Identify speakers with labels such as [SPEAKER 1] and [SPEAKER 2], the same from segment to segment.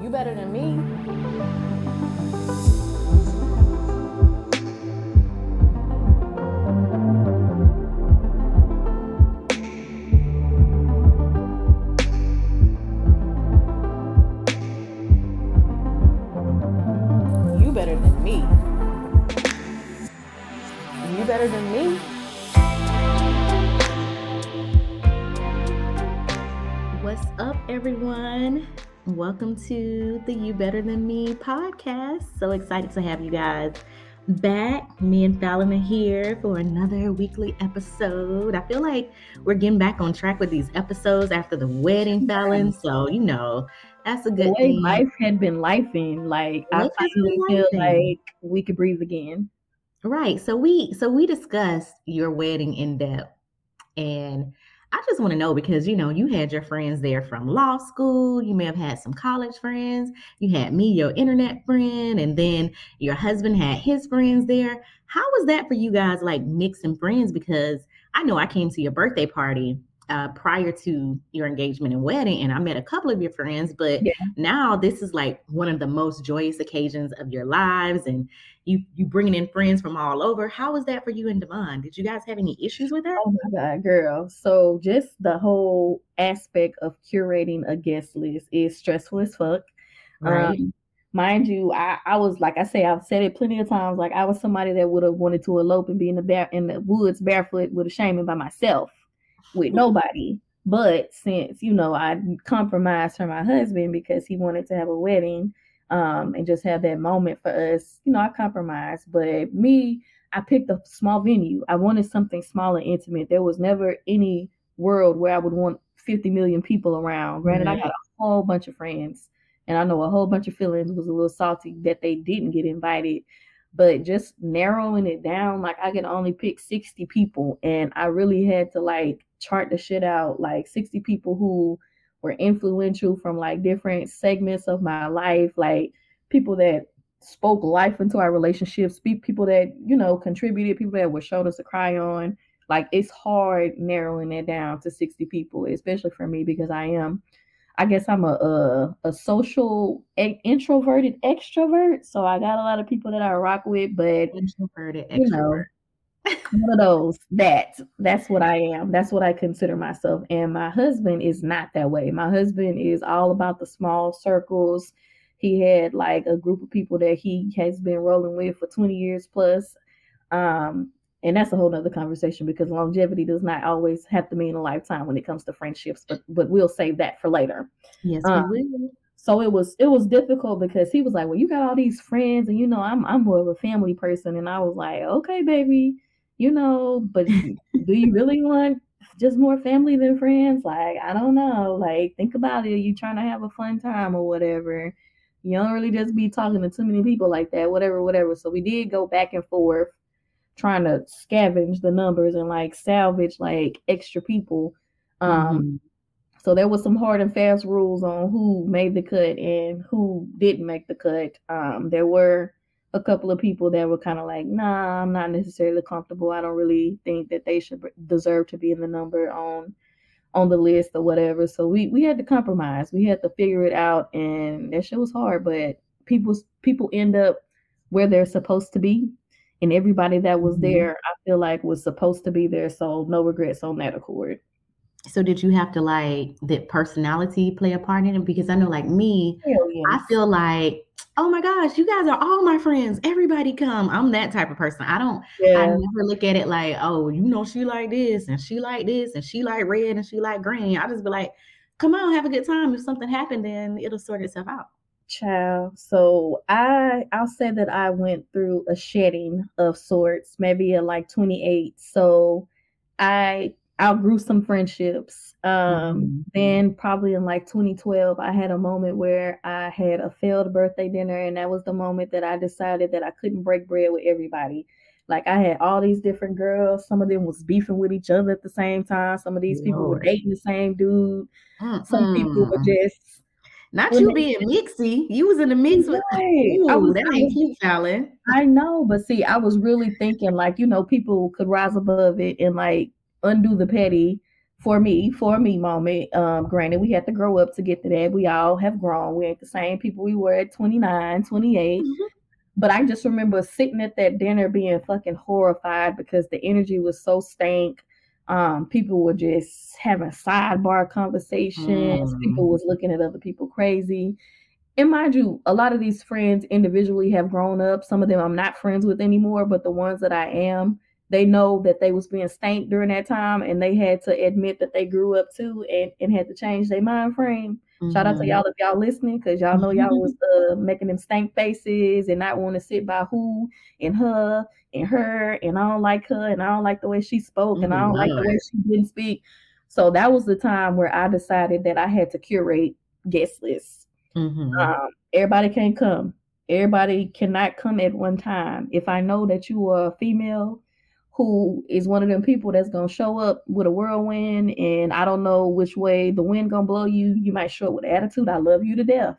[SPEAKER 1] You better than me.
[SPEAKER 2] Welcome to the You Better Than Me podcast. So excited to have you guys back. Me and Fallon are here for another weekly episode. I feel like we're getting back on track with these episodes after the wedding, Fallon. So, you know, that's a good thing.
[SPEAKER 3] life had been lifing, like I
[SPEAKER 2] Life been
[SPEAKER 3] finally feel like we could breathe again.
[SPEAKER 2] Right. So we so we discussed your wedding in depth. And I just want to know because you know, you had your friends there from law school, you may have had some college friends, you had me, your internet friend, and then your husband had his friends there. How was that for you guys like mixing friends because I know I came to your birthday party uh, prior to your engagement and wedding, and I met a couple of your friends, but
[SPEAKER 3] Yeah.
[SPEAKER 2] now this is like one of the most joyous occasions of your lives, and you you bringing in friends from all over. How was that for you and Devon? Did you guys have any issues with that?
[SPEAKER 3] Oh my god, girl. So just the whole aspect of curating a guest list is stressful as fuck. Um, mind you, I, I was like I say, I've said it plenty of times. Like I was somebody that would have wanted to elope and be in the bear in the woods barefoot with a shaman by myself, with nobody. But since you know I compromised for my husband because he wanted to have a wedding, um, and just have that moment for us, you know, I compromised. But me, I picked a small venue. I wanted something small and intimate. There was never any world where I would want 50 million people around. Granted, I got a whole bunch of friends, and I know a whole bunch of feelings was a little salty that they didn't get invited. But just narrowing it down, like I could only pick 60 people, and I really had to like chart the shit out, like 60 people who were influential from like different segments of my life, like people that spoke life into our relationships, people that, you know, contributed, people that were shoulders to cry on. Like it's hard narrowing it down to 60 people, especially for me because I am I guess I'm a a, a social e- introverted extrovert, so I got a lot of people that I rock with, but
[SPEAKER 2] Introverted,
[SPEAKER 3] you know,
[SPEAKER 2] extrovert.
[SPEAKER 3] One of those that that's what I am. That's what I consider myself. And my husband is not that way. My husband is all about the small circles. He had like a group of people that he has been rolling with for 20 years plus. Um, and that's a whole nother conversation because longevity does not always have to mean a lifetime when it comes to friendships, but but we'll save that for later.
[SPEAKER 2] Yes,
[SPEAKER 3] Um,
[SPEAKER 2] we will.
[SPEAKER 3] So it was it was difficult because he was like, "Well, you got all these friends, and you know, I'm I'm more of a family person." And I was like, "Okay, baby, you know, but do you really want just more family than friends? Like, I don't know. Like, think about it. You trying to have a fun time or whatever. You don't really just be talking to too many people like that, whatever, whatever." So we did go back and forth, trying to scavenge the numbers and like salvage like extra people. Um,
[SPEAKER 2] Mhm.
[SPEAKER 3] so there was some hard and fast rules on who made the cut and who didn't make the cut. Um, there were a couple of people that were kind of like, nah, I'm not necessarily comfortable. I don't really think that they should deserve to be in the number on on the list or whatever. So we we had to compromise. We had to figure it out, and that shit was hard. But people people end up where they're supposed to be, and everybody that was
[SPEAKER 2] Mhm.
[SPEAKER 3] there, I feel like was supposed to be there. So no regrets on that accord.
[SPEAKER 2] So did you have to like that personality play a part in it? Because I know like me,
[SPEAKER 3] Hell
[SPEAKER 2] I feel like, oh my gosh, you guys are all my friends. Everybody come. I'm that type of person. I don't I never look at it like, oh, you know, she like this and she like this and she like red and she like green. I just be like, come on, have a good time. If something happened, then it'll sort itself out.
[SPEAKER 3] Child. So I I'll say that I went through a shedding of sorts, maybe at like 28. So I outgrew some friendships. Um
[SPEAKER 2] Mhm.
[SPEAKER 3] then probably in like 2012, I had a moment where I had a failed birthday dinner, and that was the moment that I decided that I couldn't break bread with everybody. Like I had all these different girls, some of them was beefing with each other at the same time. Some of these people were dating the same dude. Some people were just
[SPEAKER 2] Not you being mixy. You was in the mix with
[SPEAKER 3] Right. I was
[SPEAKER 2] that ain't cute, Fallon.
[SPEAKER 3] I know, but see, I was really thinking like, you know, people could rise above it and like undo the petty for me, for me moment. Um, granted, we had to grow up to get to that. We all have grown. We ain't the same people we were at 29, 28.
[SPEAKER 2] Mhm.
[SPEAKER 3] But I just remember sitting at that dinner being fucking horrified because the energy was so stank. Um, people were just having sidebar conversations.
[SPEAKER 2] Mm.
[SPEAKER 3] People was looking at other people crazy. And mind you, a lot of these friends individually have grown up. Some of them I'm not friends with anymore, but the ones that I am, they know that they was being stank during that time and they had to admit that they grew up too and, and had to change their mind frame. Shout out to
[SPEAKER 2] Mhm.
[SPEAKER 3] y'all if y'all listening, because y'all know y'all was uh, making them stank faces and not want to sit by who and her and her and I don't like her and I don't like the way she spoke and I don't like the way she didn't speak. So that was the time where I decided that I had to curate guest lists.
[SPEAKER 2] Mhm.
[SPEAKER 3] Um, everybody can't come. Everybody cannot come at one time. If I know that you are a female who is one of them people that's gonna show up with a whirlwind and I don't know which way the wind gonna blow you, you might show up with attitude. I love you to death.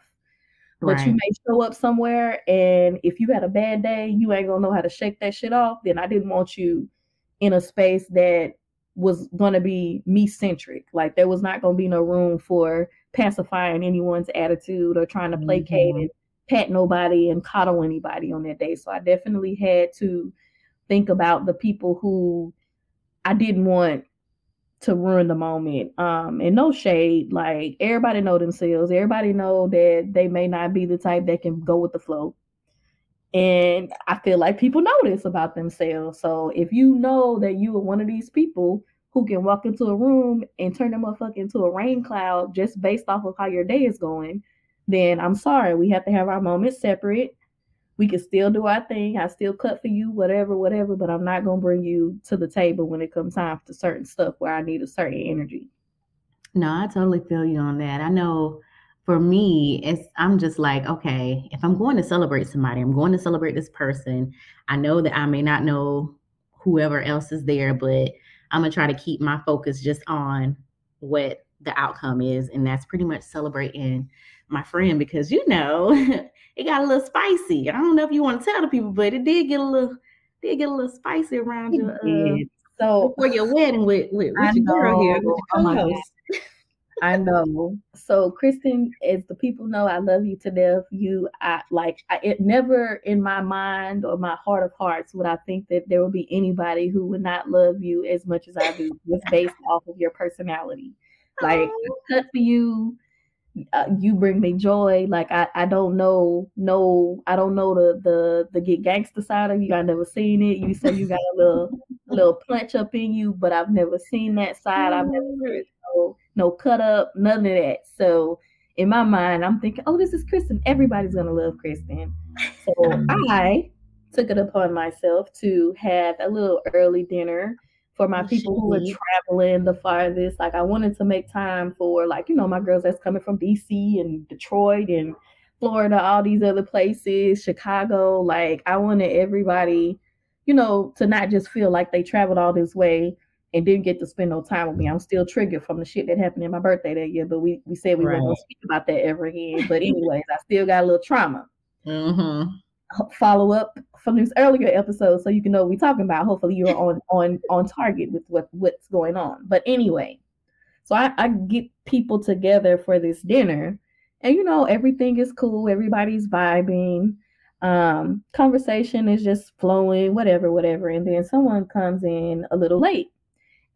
[SPEAKER 3] But you may show up somewhere and if you had a bad day, you ain't gonna know how to shake that shit off. Then I didn't want you in a space that was gonna be me centric. Like there was not gonna be no room for pacifying anyone's attitude or trying to placate
[SPEAKER 2] Mhm.
[SPEAKER 3] and pat nobody and coddle anybody on that day. So I definitely had to think about the people who I didn't want to ruin the moment. Um, and no shade, like everybody know themselves. Everybody know that they may not be the type that can go with the flow. And I feel like people know this about themselves. So if you know that you are one of these people who can walk into a room and turn them motherfucker into a rain cloud just based off of how your day is going, then I'm sorry. We have to have our moments separate. We can still do our thing. I still cut for you, whatever, whatever, but I'm not gonna bring you to the table when it comes time for certain stuff where I need a certain energy.
[SPEAKER 2] No, I totally feel you on that. I know for me, it's I'm just like, okay, if I'm going to celebrate somebody, I'm going to celebrate this person. I know that I may not know whoever else is there, but I'm gonna try to keep my focus just on what the outcome is, and that's pretty much celebrating my friend because you know it got a little spicy. I don't know if you want to tell the people, but it did get a little did get a little spicy around your uh,
[SPEAKER 3] So
[SPEAKER 2] before your wedding with with, with your girl here, with
[SPEAKER 3] Oh. I know. So, Kristin, as the people know, I love you to death. You, I like. I, it never in my mind or my heart of hearts would I think that there would be anybody who would not love you as much as I do, just based off of your personality. Like,
[SPEAKER 2] Oh.
[SPEAKER 3] Cut for you. Uh, you bring me joy. Like I, I don't know, no, I don't know the the the get gangster side of you. I never seen it. You say you got a little little punch up in you, but I've never seen that side. I've never heard no, no cut up, none of that. So in my mind, I'm thinking, oh, this is Kristin. Everybody's gonna love Kristin. So I took it upon myself to have a little early dinner for my people who are traveling the farthest. Like I wanted to make time for like, you know, my girls that's coming from DC and Detroit and Florida, all these other places, Chicago. Like I wanted everybody, you know, to not just feel like they traveled all this way and didn't get to spend no time with me. I'm still triggered from the shit that happened in my birthday that year, but we we said we weren't gonna speak about that ever again. But anyways, I still got a little trauma.
[SPEAKER 2] Mm-hmm.
[SPEAKER 3] Follow up from this earlier episode so you can know what we're talking about. Hopefully you're on on on target with what what's going on. But anyway, so I, I get people together for this dinner, and you know everything is cool. Everybody's vibing. Um, conversation is just flowing, whatever, whatever. And then someone comes in a little late,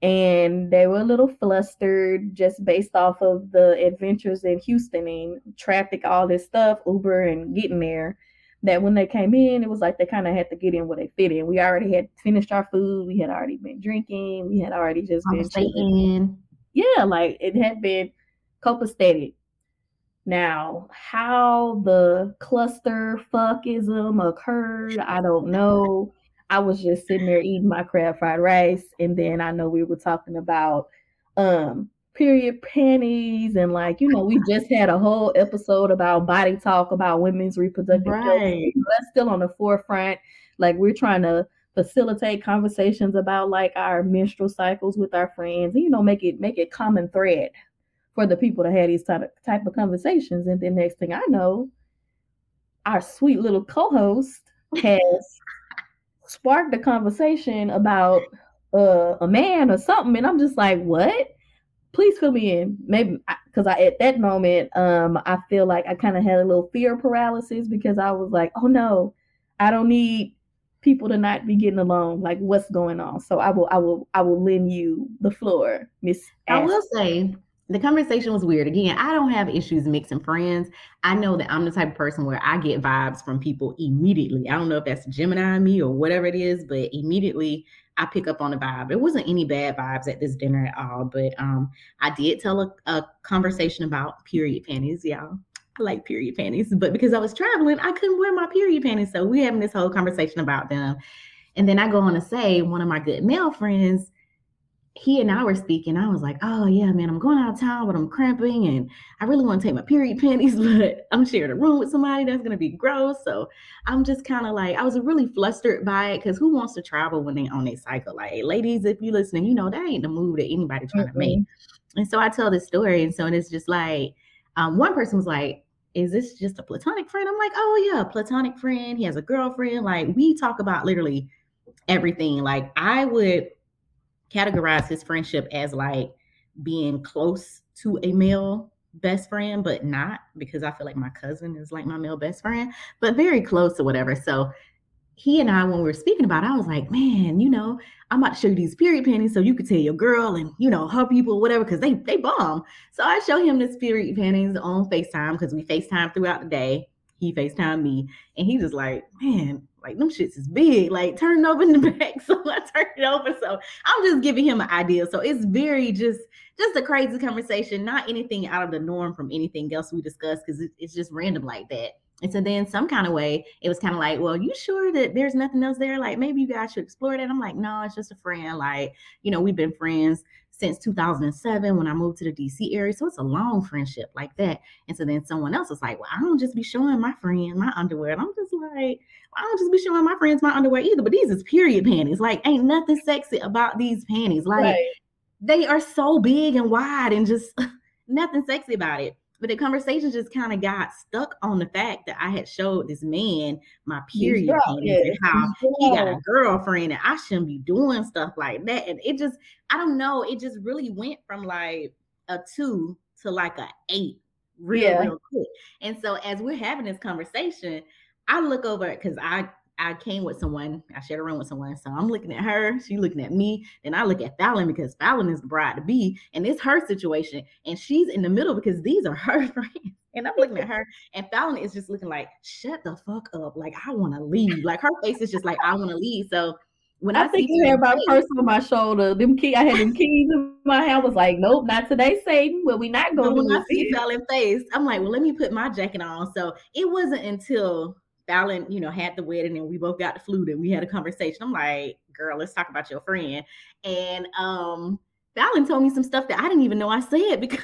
[SPEAKER 3] and they were a little flustered just based off of the adventures in Houston and traffic, all this stuff, Uber and getting there. That when they came in, it was like they kind of had to get in where they fit in. We already had finished our food. We had already been drinking. We had already just been chilling yeah, like it had been copacetic. Now, how the cluster fuckism occurred, I don't know. I was just sitting there eating my crab fried rice, and then I know we were talking about um period panties and like you know we just had a whole episode about body talk about women's reproductive health.
[SPEAKER 2] Right.
[SPEAKER 3] That's still on the forefront. Like we're trying to facilitate conversations about like our menstrual cycles with our friends and you know make it make it common thread for the people to have these type of, type of conversations and then next thing i know our sweet little co-host has sparked a conversation about uh, a man or something and i'm just like what please fill me in. Maybe because I, at that moment, um, I feel like I kind of had a little fear paralysis because I was like, oh no, I don't need people to not be getting along. Like, what's going on? So I will, I will, I will lend you the floor, Miss.
[SPEAKER 2] I will say the conversation was weird. Again, I don't have issues mixing friends. I know that I'm the type of person where I get vibes from people immediately. I don't know if that's Gemini me or whatever it is, but immediately I pick up on the vibe. It wasn't any bad vibes at this dinner at all, but um, I did tell a, a conversation about period panties, y'all. I like period panties, but because I was traveling, I couldn't wear my period panties. So we're having this whole conversation about them. And then I go on to say, one of my good male friends he and I were speaking. I was like, oh yeah, man, I'm going out of town, but I'm cramping and I really want to take my period panties, but I'm sharing a room with somebody that's gonna be gross. So I'm just kind of like, I was really flustered by it because who wants to travel when they on their cycle? Like, ladies, if you listening, you know that ain't the move that anybody trying mm-hmm. to make. And so I tell this story, and so it's just like, um, one person was like, is this just a platonic friend? I'm like, oh yeah, platonic friend. He has a girlfriend. Like we talk about literally everything. Like I would categorize his friendship as like being close to a male best friend, but not because I feel like my cousin is like my male best friend, but very close or whatever. So he and I, when we were speaking about it, I was like, man, you know, I'm about to show you these period panties so you could tell your girl and, you know, her people, whatever, because they they bomb. So I show him this period panties on FaceTime because we FaceTime throughout the day. He FaceTime me and he just like, man, like them shits is big. Like turn it over in the back. So I turned it over. So I'm just giving him an idea. So it's very just just a crazy conversation, not anything out of the norm from anything else we discussed because it's just random like that. And so then some kind of way, it was kind of like, well, you sure that there's nothing else there? Like maybe you guys should explore that. I'm like, no, it's just a friend. Like, you know, we've been friends since 2007 when I moved to the DC area. So it's a long friendship like that. And so then someone else was like, well, I don't just be showing my friend my underwear. And I'm just like, I don't just be showing my friends my underwear either, but these is period panties. Like, ain't nothing sexy about these panties. Like, right. they are so big and wide and just nothing sexy about it. But the conversation just kind of got stuck on the fact that I had showed this man my period panties and how he got a girlfriend and I shouldn't be doing stuff like that. And it just, I don't know, it just really went from like a two to like a eight real, yeah. real quick. And so as we're having this conversation, I look over because I I came with someone, I shared a room with someone. So I'm looking at her, she looking at me, and I look at Fallon because Fallon is the bride to be, and it's her situation, and she's in the middle because these are her friends. And I'm looking at her, and Fallon is just looking like, shut the fuck up. Like, I want to leave. Like, her face is just like, I want to leave. So
[SPEAKER 3] when I, I think you had my purse on my shoulder, them key, I had them keys in my hand. I was like, nope, not today, Satan. Well, we not going.
[SPEAKER 2] to when I see Fallon face, I'm like, well, let me put my jacket on. So it wasn't until Fallon, you know, had the wedding and we both got the flute and we had a conversation. I'm like, girl, let's talk about your friend. And um Fallon told me some stuff that I didn't even know I said because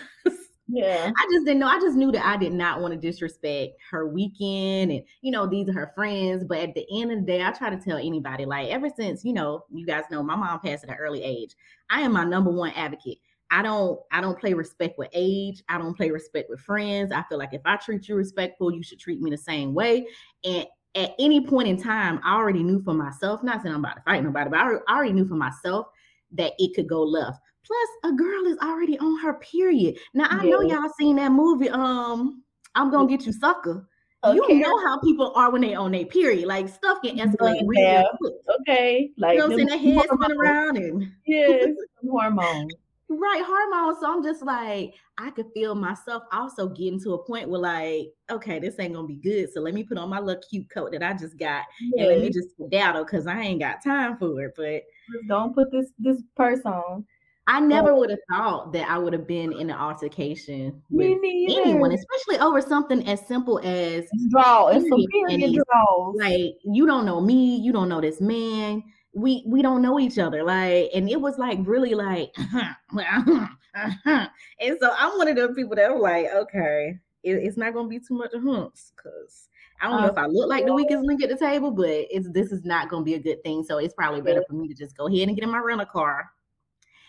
[SPEAKER 2] yeah, I just didn't know. I just knew that I did not want to disrespect her weekend and you know, these are her friends. But at the end of the day, I try to tell anybody, like ever since, you know, you guys know my mom passed at an early age. I am my number one advocate I don't I don't play respect with age. I don't play respect with friends. I feel like if I treat you respectful, you should treat me the same way. And at any point in time, I already knew for myself, not saying I'm about to fight nobody, but I already knew for myself that it could go left. Plus, a girl is already on her period. Now I yeah. know y'all seen that movie. Um, I'm gonna get you sucker. Okay. You know how people are when they on their period. Like stuff can escalate
[SPEAKER 3] really quick. Okay. Like
[SPEAKER 2] you know what I'm saying? That head spin around and
[SPEAKER 3] yes, hormones.
[SPEAKER 2] Right, hormones. So I'm just like, I could feel myself also getting to a point where, like, okay, this ain't gonna be good. So let me put on my little cute coat that I just got, yes. and let me just skedaddle because I ain't got time for it. But
[SPEAKER 3] don't put this this purse on.
[SPEAKER 2] I never would have thought that I would have been in an altercation with anyone, especially over something as simple as
[SPEAKER 3] draw. It's period draws.
[SPEAKER 2] Like you don't know me, you don't know this man we we don't know each other like and it was like really like uh-huh, uh-huh, uh-huh. and so i'm one of those people that are like okay it, it's not gonna be too much of humps because i don't know uh, if i look like the weakest link at the table but it's this is not gonna be a good thing so it's probably better for me to just go ahead and get in my rental car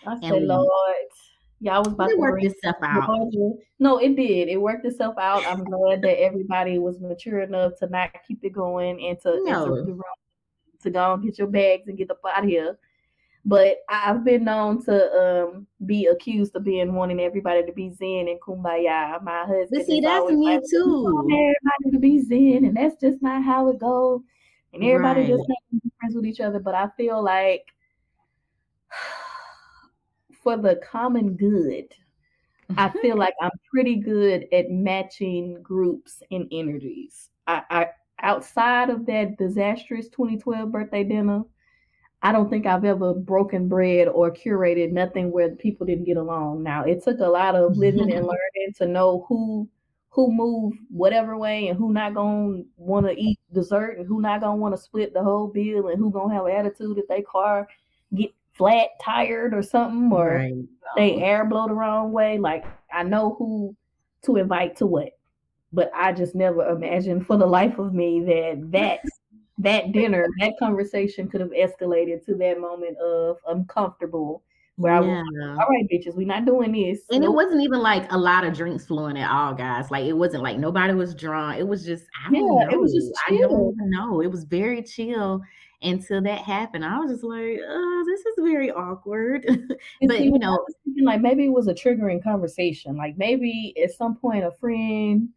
[SPEAKER 3] I said, Lord, yeah, I was about
[SPEAKER 2] to work itself out.
[SPEAKER 3] No, it did. It worked itself out. I'm glad that everybody was mature enough to not keep it going and to, no. and to to go and get your bags and get the out of here. But I've been known to um, be accused of being wanting everybody to be zen and kumbaya. My husband,
[SPEAKER 2] But see, that's me
[SPEAKER 3] like, want
[SPEAKER 2] too.
[SPEAKER 3] everybody to be zen, and that's just not how it goes. And everybody just
[SPEAKER 2] Right.
[SPEAKER 3] to be friends with each other. But I feel like for the common good, I feel like I'm pretty good at matching groups and energies. I, I outside of that disastrous 2012 birthday dinner, I don't think I've ever broken bread or curated nothing where people didn't get along. Now it took a lot of living and learning to know who who move whatever way and who not gonna want to eat dessert and who not gonna want to split the whole bill and who gonna have attitude if they car get flat tired or something or
[SPEAKER 2] Right.
[SPEAKER 3] they oh. air blow the wrong way. Like I know who to invite to what, but I just never imagined for the life of me that that that dinner, that conversation could have escalated to that moment of uncomfortable where I was
[SPEAKER 2] Yeah.
[SPEAKER 3] all right, bitches, we're not doing this.
[SPEAKER 2] And it wasn't even like a lot of drinks flowing at all, guys. Like it wasn't like nobody was drunk. It was just I don't
[SPEAKER 3] Yeah,
[SPEAKER 2] know.
[SPEAKER 3] it was just
[SPEAKER 2] I don't even know. It was very chill until that happened. I was just like, oh, this is very awkward. But
[SPEAKER 3] see,
[SPEAKER 2] you know,
[SPEAKER 3] like maybe it was a triggering conversation. Like maybe at some point a friend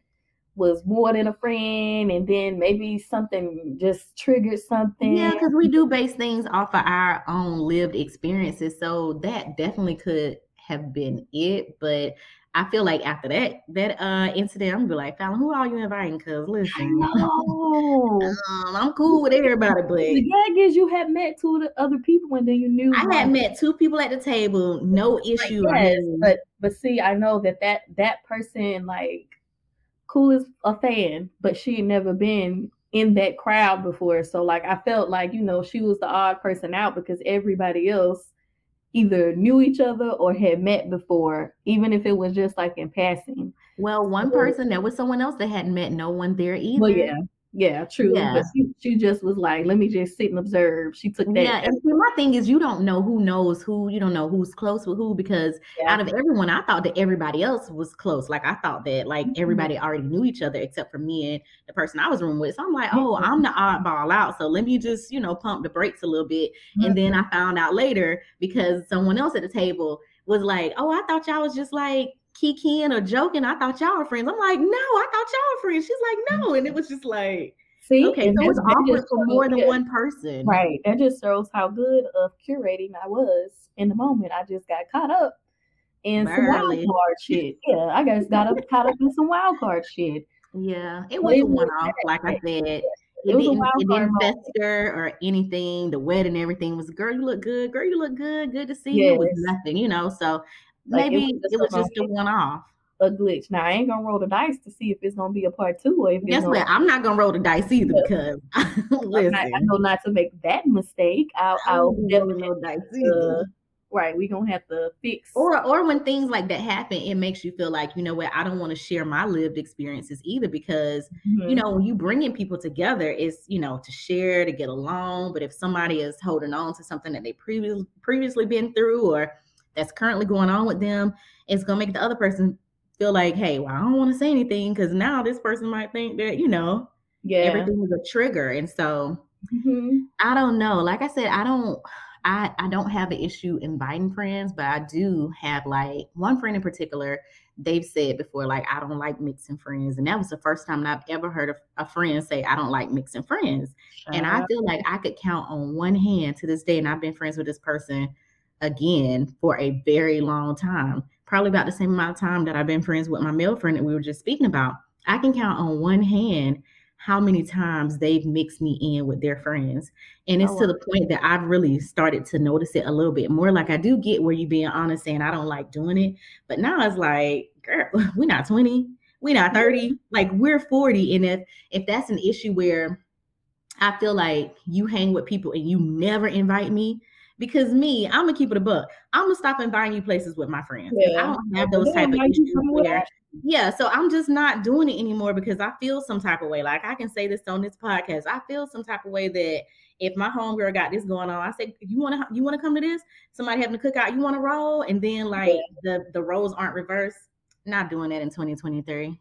[SPEAKER 3] was more than a friend, and then maybe something just triggered something.
[SPEAKER 2] yeah, because we do base things off of our own lived experiences. So that definitely could have been it. But I feel like after that that uh incident, I'm gonna be like, Fallon, who are you inviting? Cause listen, um, I'm cool with everybody, but
[SPEAKER 3] The gag is you had met two of the other people and then you knew
[SPEAKER 2] I had met two people at the table, no issue. I
[SPEAKER 3] yes, but but see, I know that that that person like cool as a fan, but she had never been in that crowd before. So like I felt like you know she was the odd person out because everybody else either knew each other or had met before, even if it was just like in passing.
[SPEAKER 2] well, one
[SPEAKER 3] So
[SPEAKER 2] person, there was someone else that hadn't met no one there
[SPEAKER 3] well,
[SPEAKER 2] either.
[SPEAKER 3] yeah, yeah, true.
[SPEAKER 2] Yeah.
[SPEAKER 3] But she, she just was like, let me just sit and observe. She took that.
[SPEAKER 2] Yeah, and my thing is, you don't know who knows who. You don't know who's close with who because
[SPEAKER 3] Yeah.
[SPEAKER 2] out of everyone, I thought that everybody else was close. Like I thought that like
[SPEAKER 3] Mhm.
[SPEAKER 2] everybody already knew each other except for me and the person I was room with. So I'm like, oh, I'm the oddball out. So let me just you know pump the brakes a little bit.
[SPEAKER 3] Mm-hmm.
[SPEAKER 2] And then I found out later because someone else at the table was like, oh, I thought y'all was just like kikiing or joking. I thought y'all were friends. I'm like, no, I thought y'all were friends. She's like, no, and it was just like,
[SPEAKER 3] See,
[SPEAKER 2] okay, so it's awkward for more than
[SPEAKER 3] yeah.
[SPEAKER 2] one person.
[SPEAKER 3] Right. That just shows how good of curating I was in the moment. I just got caught up in some wild card shit. Yeah, I just got up caught up in some wild card shit.
[SPEAKER 2] Yeah, it was a one off, like I said. It,
[SPEAKER 3] It
[SPEAKER 2] didn't it didn't fester or anything. The wedding, everything was girl, you look good, girl, you look good, good to see you. It was nothing, you know. So
[SPEAKER 3] Like, it
[SPEAKER 2] maybe
[SPEAKER 3] was just
[SPEAKER 2] it was just a one off.
[SPEAKER 3] A glitch. Now I ain't gonna roll the dice to see if it's gonna be a part two or if it's
[SPEAKER 2] Guess what? I'm not gonna roll the dice either because
[SPEAKER 3] not, I know not to make that mistake. I'll, I'll definitely
[SPEAKER 2] no dice
[SPEAKER 3] uh, right. We gonna have to fix.
[SPEAKER 2] Or or when things like that happen, it makes you feel like, you know what, I don't want to share my lived experiences either because you
[SPEAKER 3] Mhm.
[SPEAKER 2] know, when you bringing people together, it's you know to share to get along. But if somebody is holding on to something that they previously previously been through or that's currently going on with them, it's gonna make the other person feel like, hey, well, I don't want to say anything because now this person might think that you know
[SPEAKER 3] yeah.
[SPEAKER 2] everything is a trigger, and so
[SPEAKER 3] Mhm.
[SPEAKER 2] I don't know. Like I said, I don't. I, I don't have an issue inviting friends, but I do have like one friend in particular. They've said before, like, I don't like mixing friends. And that was the first time I've ever heard a friend say, I don't like mixing friends. And I feel like I could count on one hand to this day, and I've been friends with this person again for a very long time, probably about the same amount of time that I've been friends with my male friend that we were just speaking about. I can count on one hand how many times they've mixed me in with their friends. And oh, it's
[SPEAKER 3] Oh,
[SPEAKER 2] to the point that I've really started to notice it a little bit more. Like I do get where you being honest saying I don't like doing it, but now it's like, girl, we're not 20, we're not 30, like we're 40. And if if that's an issue where I feel like you hang with people and you never invite me. Because me, I'm gonna keep it a buck. I'm gonna stop inviting you places with my friends. 'cause I
[SPEAKER 3] Yeah.
[SPEAKER 2] don't have those
[SPEAKER 3] they
[SPEAKER 2] type of issues where yeah, so I'm just not doing it anymore because I feel some type of way. Like I can say this on this podcast. I feel some type of way that if my homegirl got this going on, I say, "You want to you want to come to this? Somebody having a cookout, you want to roll?" And then like the the roles aren't reversed. Not doing that in 2023.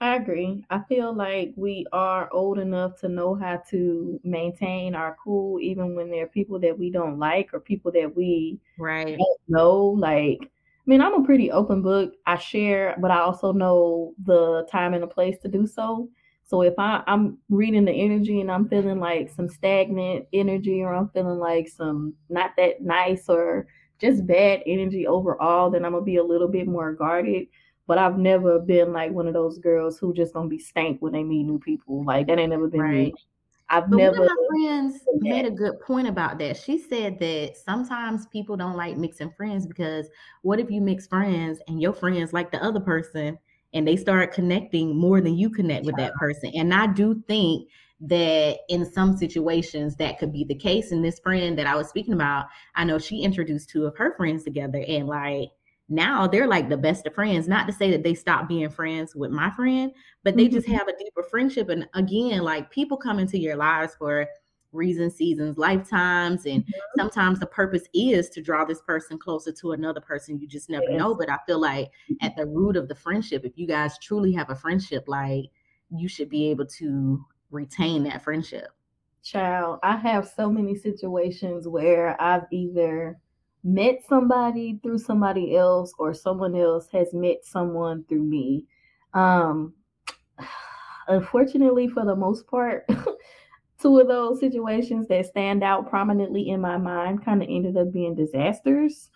[SPEAKER 3] I agree. I feel like we are old enough to know how to maintain our cool even when there are people that we don't like or people that we
[SPEAKER 2] Right.
[SPEAKER 3] don't know. Like, I mean, I'm a pretty open book. I share, but I also know the time and the place to do so. So if I, I'm reading the energy and I'm feeling like some stagnant energy or I'm feeling like some not that nice or just bad energy overall, then I'm gonna be a little bit more guarded but I've never been like one of those girls who just gonna be stank when they meet new people. Like that ain't never been
[SPEAKER 2] Right.
[SPEAKER 3] me. I've
[SPEAKER 2] But
[SPEAKER 3] never
[SPEAKER 2] one of my friends made a good point about that. She said that sometimes people don't like mixing friends because what if you mix friends and your friends like the other person and they start connecting more than you connect with that person? And I do think that in some situations that could be the case. And this friend that I was speaking about, I know she introduced two of her friends together and like now they're like the best of friends. Not to say that they stopped being friends with my friend, but they just
[SPEAKER 3] Mhm.
[SPEAKER 2] have a deeper friendship. And again, like people come into your lives for reasons, seasons, lifetimes, and
[SPEAKER 3] Mhm.
[SPEAKER 2] sometimes the purpose is to draw this person closer to another person. You just never know. But I feel like at the root of the friendship, if you guys truly have a friendship, like you should be able to retain that friendship.
[SPEAKER 3] Child, I have so many situations where I've either met somebody through somebody else or someone else has met someone through me. Um unfortunately for the most part, two of those situations that stand out prominently in my mind kind of ended up being disasters.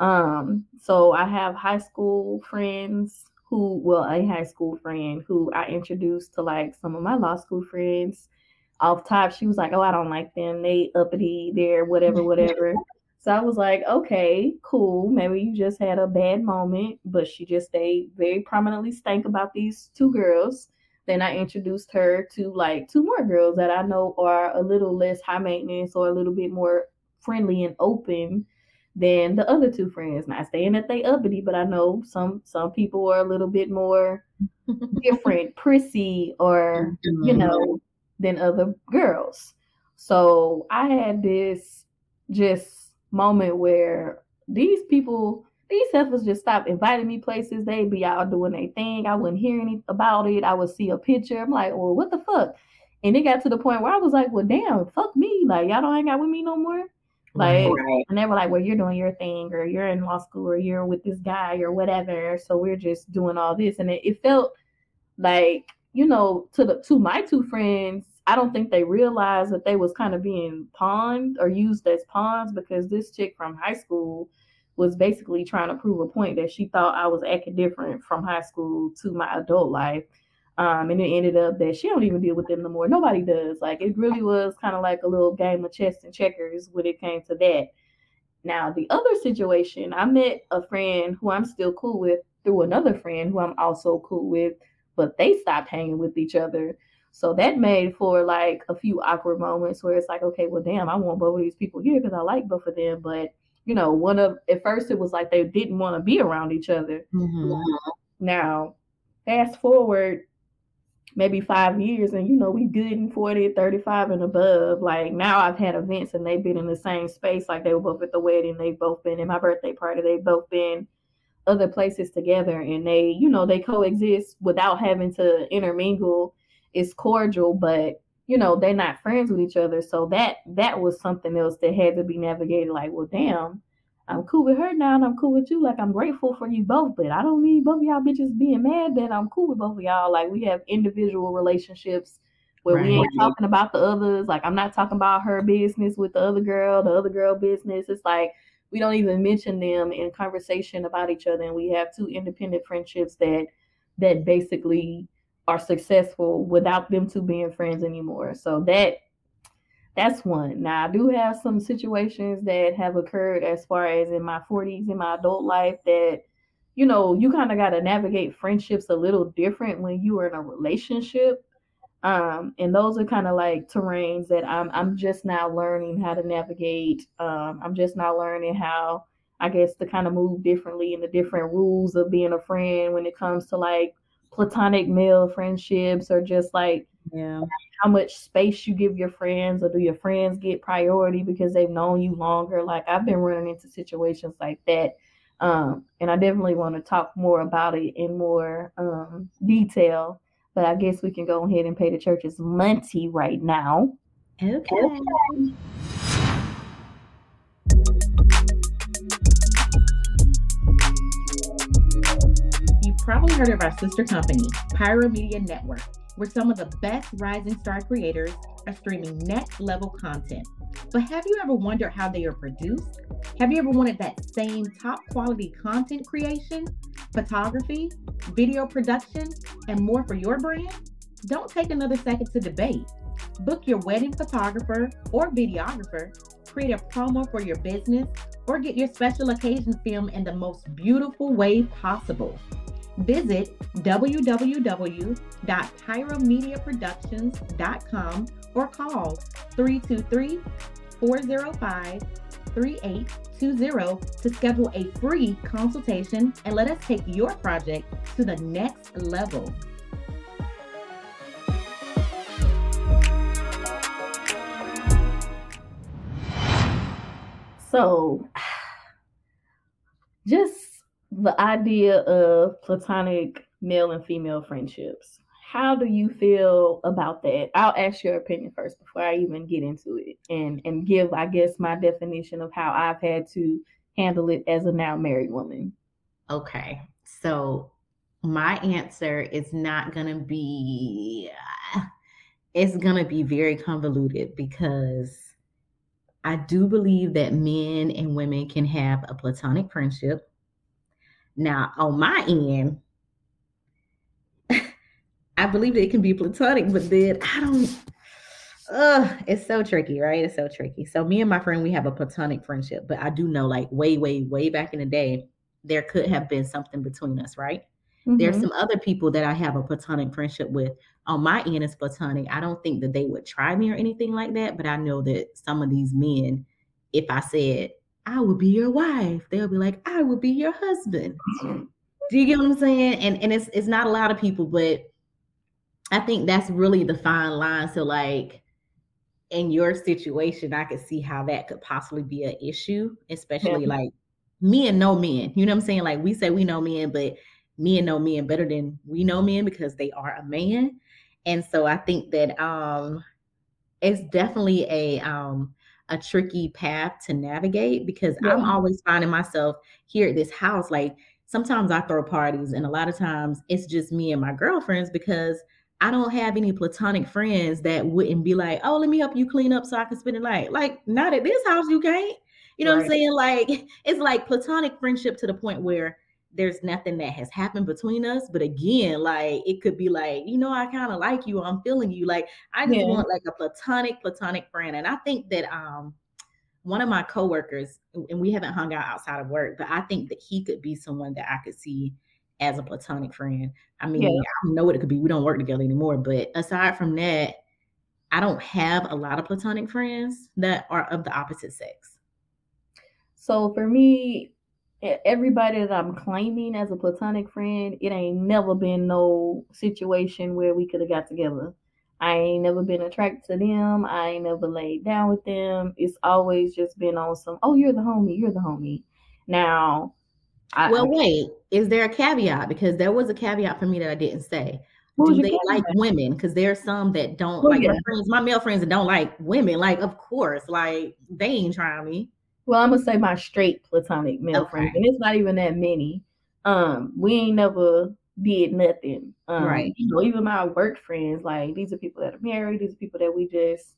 [SPEAKER 3] Um, so I have high school friends who, well, a high school friend who I introduced to like some of my law school friends. Off top, she was like, "Oh, I don't like them. They uppity. They're whatever, whatever." So I was like, "Okay, cool. Maybe you just had a bad moment." But she just stayed very prominently stank about these two girls. Then I introduced her to like two more girls that I know are a little less high maintenance or a little bit more friendly and open than the other two friends. Not saying that they uppity, but I know some some people are a little bit more different, prissy, or you
[SPEAKER 2] Mhm.
[SPEAKER 3] know, than other girls. So I had this just moment where these people, these heifers just stopped inviting me places. They'd be out doing their thing. I wouldn't hear any about it. I would see a picture. I'm like, well, what the fuck? And it got to the point where I was like, well, damn, fuck me. Like, y'all don't hang out with me no more. Like,
[SPEAKER 2] Right.
[SPEAKER 3] and they were like, well, you're doing your thing, or you're in law school, or you're with this guy, or whatever. So we're just doing all this. And it, it felt like, you know, to the to my two friends, I don't think they realized that they was kind of being pawned or used as pawns because this chick from high school was basically trying to prove a point that she thought I was acting different from high school to my adult life. Um, and it ended up that she don't even deal with them no more. Nobody does. Like it really was kind of like a little game of chess and checkers when it came to that. Now, the other situation, I met a friend who I'm still cool with through another friend who I'm also cool with, but they stopped hanging with each other. So that made for like a few awkward moments where it's like, okay, well, damn, I want both of these people here because I like both of them. But, you know, one of, at first it was like they didn't want to be around each other.
[SPEAKER 2] Mhm.
[SPEAKER 3] Now, fast forward maybe five years and you know we good in 40 35 and above like now i've had events and they've been in the same space like they were both at the wedding they've both been in my birthday party they've both been other places together and they you know they coexist without having to intermingle it's cordial but you know they're not friends with each other so that that was something else that had to be navigated like well damn I'm cool with her now and I'm cool with you. Like I'm grateful for you both, but I don't need both of y'all bitches being mad that I'm cool with both of y'all. Like we have individual relationships where we ain't talking about the others. Like I'm not talking about her business with the other girl, the other girl business. It's like we don't even mention them in conversation about each other. And we have two independent friendships that that basically are successful without them two being friends anymore. So that that's one. Now I do have some situations that have occurred as far as in my 40s in my adult life that you know you kind of got to navigate friendships a little different when you are in a relationship um and those are kind of like terrains that i'm i'm just now learning how to navigate um i'm just now learning how i guess to kind of move differently in the different rules of being a friend when it comes to like platonic male friendships or just like
[SPEAKER 2] Yeah.
[SPEAKER 3] how much space you give your friends or do your friends get priority because they've known you longer like i've been running into situations like that Um, and I definitely want to talk more about it in more um, detail. But I guess we can go ahead and pay the church's money right now.
[SPEAKER 2] Okay. You've probably heard of our sister company, Pyro Media Network, where some of the best rising star creators are streaming next level content. But have you ever wondered how they are produced? Have you ever wanted that same top quality content creation, photography, video production, and more for your brand? Don't take another second to debate. Book your wedding photographer or videographer, create a promo for your business, or get your special occasion film in the most beautiful way possible. Visit www.pyromediaproductions.com or call 323 405 3820 to schedule a free consultation and let us take your project to the next level.
[SPEAKER 3] So, just the idea of platonic male and female friendships. How do you feel about that? I'll ask your opinion first before I even get into it and and give I guess my definition of how I've had to handle it as a now married woman.
[SPEAKER 2] Okay. So, my answer is not going to be it's going to be very convoluted because I do believe that men and women can have a platonic friendship. Now, on my end, I believe that it can be platonic, but then I don't. Uh, it's so tricky, right? It's so tricky. So me and my friend, we have a platonic friendship, but I do know, like way, way, way back in the day, there could have been something between us, right? Mm-hmm. There's some other people that I have a platonic friendship with. On my end, it's platonic. I don't think that they would try me or anything like that, but I know that some of these men, if I said I would be your wife, they'll be like, I will be your husband. Do you get what I'm saying? And and it's it's not a lot of people, but I think that's really the fine line. So like in your situation, I could see how that could possibly be an issue, especially yeah. like me and no men. You know what I'm saying? Like we say we know men, but men know men better than we know men because they are a man. And so I think that um it's definitely a um a tricky path to navigate because yeah. I'm always finding myself here at this house. Like sometimes I throw parties, and a lot of times it's just me and my girlfriends because I don't have any platonic friends that wouldn't be like, oh, let me help you clean up so I can spend the night. Like, not at this house, you can't. You know right. what I'm saying? Like, it's like platonic friendship to the point where there's nothing that has happened between us. But again, like it could be like, you know, I kind of like you, I'm feeling you. Like, I just yeah. want like a platonic, platonic friend. And I think that um one of my coworkers, and we haven't hung out outside of work, but I think that he could be someone that I could see as a platonic friend. I mean, yeah. I don't know what it could be. We don't work together anymore. But aside from that, I don't have a lot of platonic friends that are of the opposite sex.
[SPEAKER 3] So for me, everybody that I'm claiming as a platonic friend, it ain't never been no situation where we could have got together. I ain't never been attracted to them. I ain't never laid down with them. It's always just been on some, oh, you're the homie, you're the homie. Now,
[SPEAKER 2] I, well, wait, is there a caveat? Because there was a caveat for me that I didn't say. Do they caveat? like women? Because there are some that don't well, like yeah. my friends, my male friends that don't like women. Like, of course, like they ain't trying me.
[SPEAKER 3] Well, I'm gonna say my straight platonic male okay. friends, and it's not even that many. Um, we ain't never did nothing. Um, right. You know, even my work friends, like these are people that are married. These are people that we just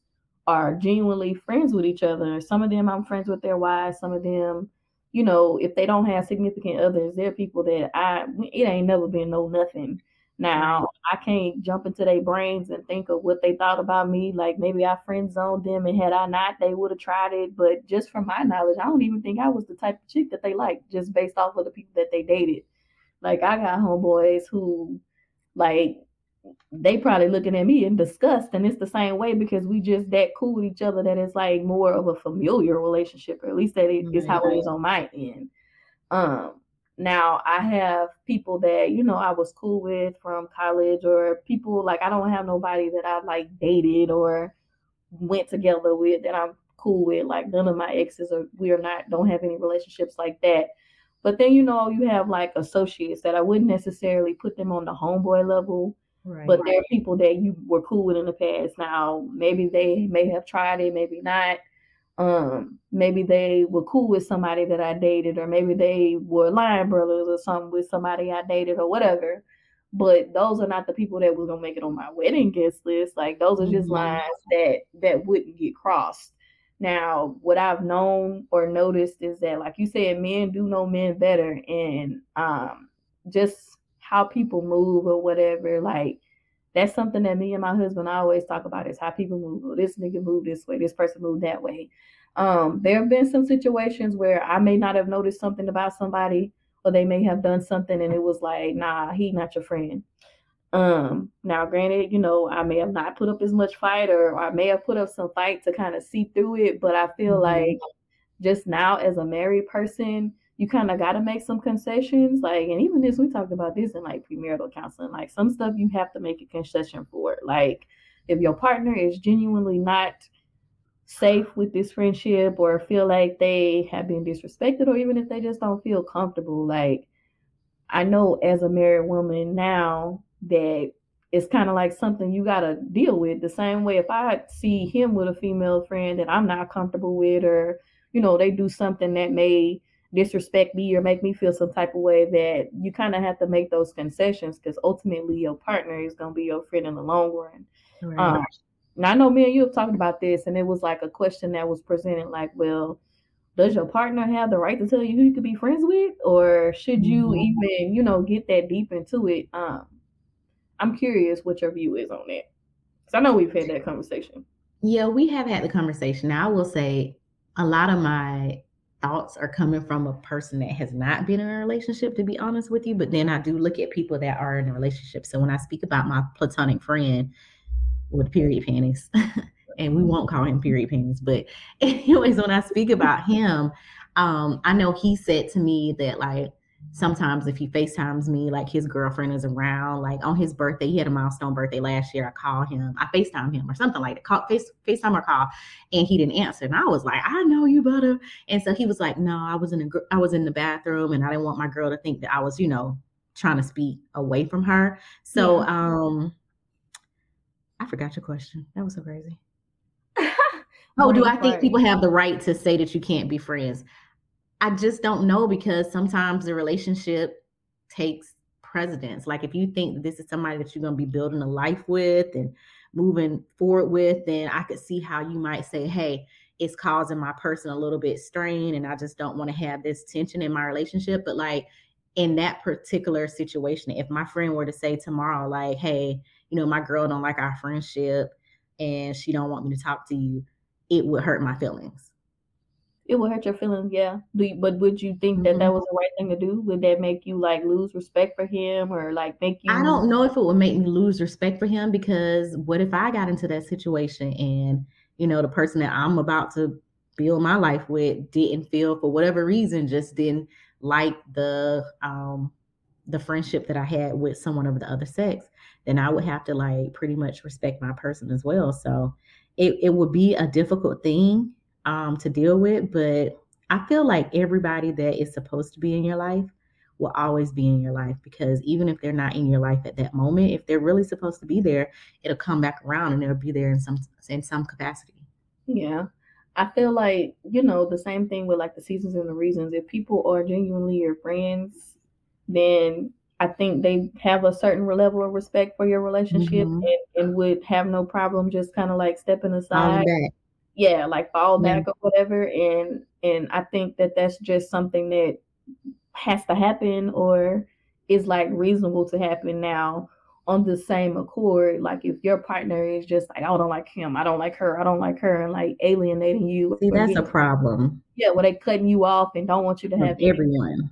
[SPEAKER 3] are genuinely friends with each other. Some of them I'm friends with their wives. Some of them, you know, if they don't have significant others, they're people that I. It ain't never been no nothing. Now I can't jump into their brains and think of what they thought about me. Like maybe I friend zoned them, and had I not, they would have tried it. But just from my knowledge, I don't even think I was the type of chick that they liked, just based off of the people that they dated. Like I got homeboys who, like, they probably looking at me in disgust, and it's the same way because we just that cool with each other that it's like more of a familiar relationship, or at least that is how it is on my end. Um, now I have people that, you know, I was cool with from college or people like I don't have nobody that I like dated or went together with that I'm cool with. Like none of my exes or we are not don't have any relationships like that. But then you know you have like associates that I wouldn't necessarily put them on the homeboy level.
[SPEAKER 2] Right.
[SPEAKER 3] But there are people that you were cool with in the past. Now maybe they may have tried it, maybe not. Um, maybe they were cool with somebody that I dated, or maybe they were line brothers or something with somebody I dated or whatever. But those are not the people that was gonna make it on my wedding guest list. Like those are just
[SPEAKER 2] Mhm.
[SPEAKER 3] lines that that wouldn't get crossed. Now, what I've known or noticed is that, like you said, men do know men better, and um, just how people move or whatever. Like that's something that me and my husband always talk about is how people move. Oh, this nigga moved this way, this person moved that way. Um, there have been some situations where I may not have noticed something about somebody, or they may have done something and it was like, nah, he not your friend. Um, now granted, you know, I may have not put up as much fight or, I may have put up some fight to kind of see through it, but I feel
[SPEAKER 2] Mhm.
[SPEAKER 3] like just now as a married person, you kind of got to make some concessions. Like, and even this, we talked about this in like premarital counseling. Like, some stuff you have to make a concession for. Like, if your partner is genuinely not safe with this friendship or feel like they have been disrespected, or even if they just don't feel comfortable, like, I know as a married woman now that it's kind of like something you got to deal with the same way if I see him with a female friend that I'm not comfortable with, or, you know, they do something that may disrespect me or make me feel some type of way that you kind of have to make those concessions because ultimately your partner is going to be your friend in the long run.
[SPEAKER 2] Right.
[SPEAKER 3] Um, now I know me and you have talked about this, and it was like a question that was presented like, well, does your partner have the right to tell you who you could be friends with, or should you
[SPEAKER 2] Mhm.
[SPEAKER 3] even, you know, get that deep into it? Um, I'm curious what your view is on that, because I know we've had that conversation.
[SPEAKER 2] Yeah, we have had the conversation. Now, I will say a lot of my thoughts are coming from a person that has not been in a relationship, to be honest with you. But then I do look at people that are in a relationship. So when I speak about my platonic friend with period panties, and we won't call him period panties, but anyways, when I speak about him, um, I know he said to me that like sometimes if he FaceTimes me, like his girlfriend is around, like on his birthday, he had a milestone birthday last year. I call him, I FaceTime him or something like that. Call face FaceTime or call, and he didn't answer. And I was like, I know you better. And so he was like, No, I was in a gr- I was in the bathroom and I didn't want my girl to think that I was, you know, trying to speak away from her. So um I forgot your question. That was so crazy. Oh, do I think people have the right to say that you can't be friends? I just don't know because sometimes the relationship takes precedence. Like if you think this is somebody that you're going to be building a life with and moving forward with, then I could see how you might say, "Hey, it's causing my person a little bit strain and I just don't want to have this tension in my relationship." But like in that particular situation, if my friend were to say tomorrow like, "Hey, you know, my girl don't like our friendship and she don't want me to talk to you," it would hurt my feelings.
[SPEAKER 3] It would hurt your feelings, yeah. Do you, but would you think that
[SPEAKER 2] Mhm.
[SPEAKER 3] that was the right thing to do? Would that make you like lose respect for him, or like make you?
[SPEAKER 2] I don't know if it would make me lose respect for him because what if I got into that situation and you know the person that I'm about to build my life with didn't feel for whatever reason just didn't like the um the friendship that I had with someone of the other sex, then I would have to like pretty much respect my person as well. So it, it would be a difficult thing um to deal with, but I feel like everybody that is supposed to be in your life will always be in your life because even if they're not in your life at that moment, if they're really supposed to be there, it'll come back around and they'll be there in some in some capacity.
[SPEAKER 3] Yeah. I feel like, you know, the same thing with like the seasons and the reasons. If people are genuinely your friends, then I think they have a certain level of respect for your relationship
[SPEAKER 2] Mhm.
[SPEAKER 3] and, and would have no problem just kind of like stepping aside. Yeah, like fall
[SPEAKER 2] Yeah.
[SPEAKER 3] back or whatever. And and I think that that's just something that has to happen or is like reasonable to happen now on the same accord. Like if your partner is just like, I don't like him, I don't like her, I don't like her, and like alienating you,
[SPEAKER 2] See, that's a problem
[SPEAKER 3] yeah, where they cutting you off and don't want you to have
[SPEAKER 2] everyone.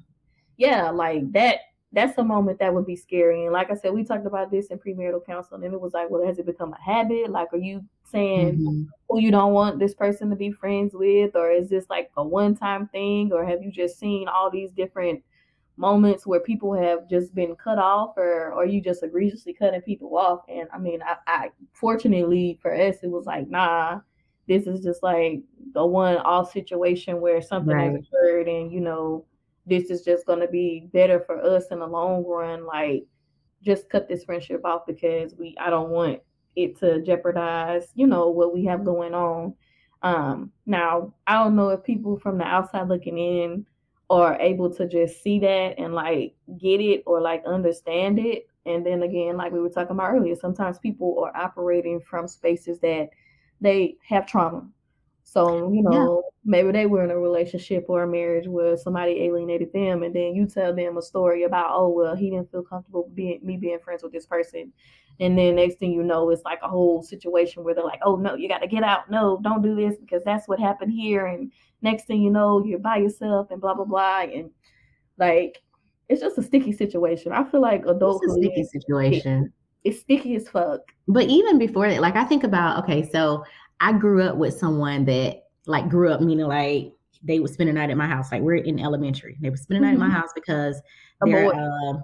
[SPEAKER 3] yeah, like that. That's a moment that would be scary. And like I said, we talked about this in premarital counseling, and it was like, well, has it become a habit? Like, are you saying
[SPEAKER 2] Mhm.
[SPEAKER 3] who you don't want this person to be friends with, or is this like a one-time thing, or have you just seen all these different moments where people have just been cut off, or or you just egregiously cutting people off? And I mean, I, I fortunately for us, it was like, nah, this is just like the one-off situation where something has occurred, and you know this is just going to be better for us in the long run. Like, just cut this friendship off because we, I don't want it to jeopardize, you know, what we have going on. Um, now, I don't know if people from the outside looking in are able to just see that and like get it or like understand it. And then again, like we were talking about earlier, sometimes people are operating from spaces that they have trauma. So, you know, yeah. maybe they were in a relationship or a marriage where somebody alienated them, and then you tell them a story about, oh, well, he didn't feel comfortable being me being friends with this person. And then next thing you know, it's like a whole situation where they're like, oh, no, you got to get out. No, don't do this because that's what happened here. And next thing you know, you're by yourself and blah, blah, blah. And like, it's just a sticky situation. I feel like adulthood.
[SPEAKER 2] It's a sticky situation.
[SPEAKER 3] It's sticky as fuck.
[SPEAKER 2] But even before that, like I think about, okay, so I grew up with someone that like grew up meaning like they would spend a night at my house. Like we're in elementary. They would spend a night mm-hmm. at my mm-hmm. house because a boy. Uh,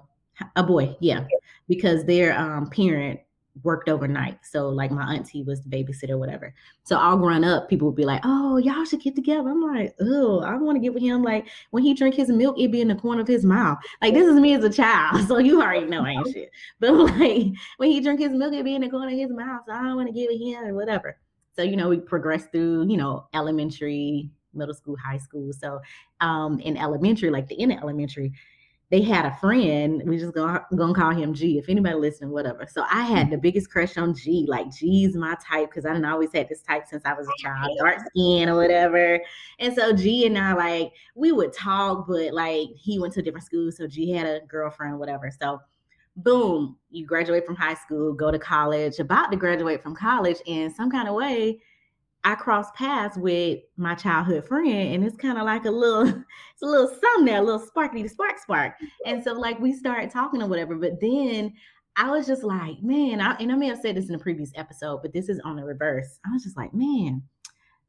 [SPEAKER 2] a boy, yeah. Because their um parent worked overnight. So like my auntie was the babysitter, whatever. So all growing up, people would be like, "Oh, y'all should get together." I'm like, "Oh, I want to get with him." Like when he drink his milk, it be in the corner of his mouth. Like this is me as a child, so you already know I ain't shit. But like when he drink his milk, it be in the corner of his mouth. So I want to get with him or whatever. So, you know, we progressed through, you know, elementary, middle school, high school. So um in elementary, like the end of elementary, they had a friend. We just gonna, gonna call him G. If anybody listening, whatever. So I had the biggest crush on G. Like G's my type because I didn't always had this type since I was a child, dark skin or whatever. And so G and I like we would talk, but like he went to a different school, so G had a girlfriend, whatever. So boom, you graduate from high school, go to college, about to graduate from college, and some kind of way, I cross paths with my childhood friend, and it's kind of like a little, it's a little something there, a little sparkly spark spark. And so like we started talking or whatever, but then I was just like, man, I, and I may have said this in a previous episode, but this is on the reverse. I was just like, man,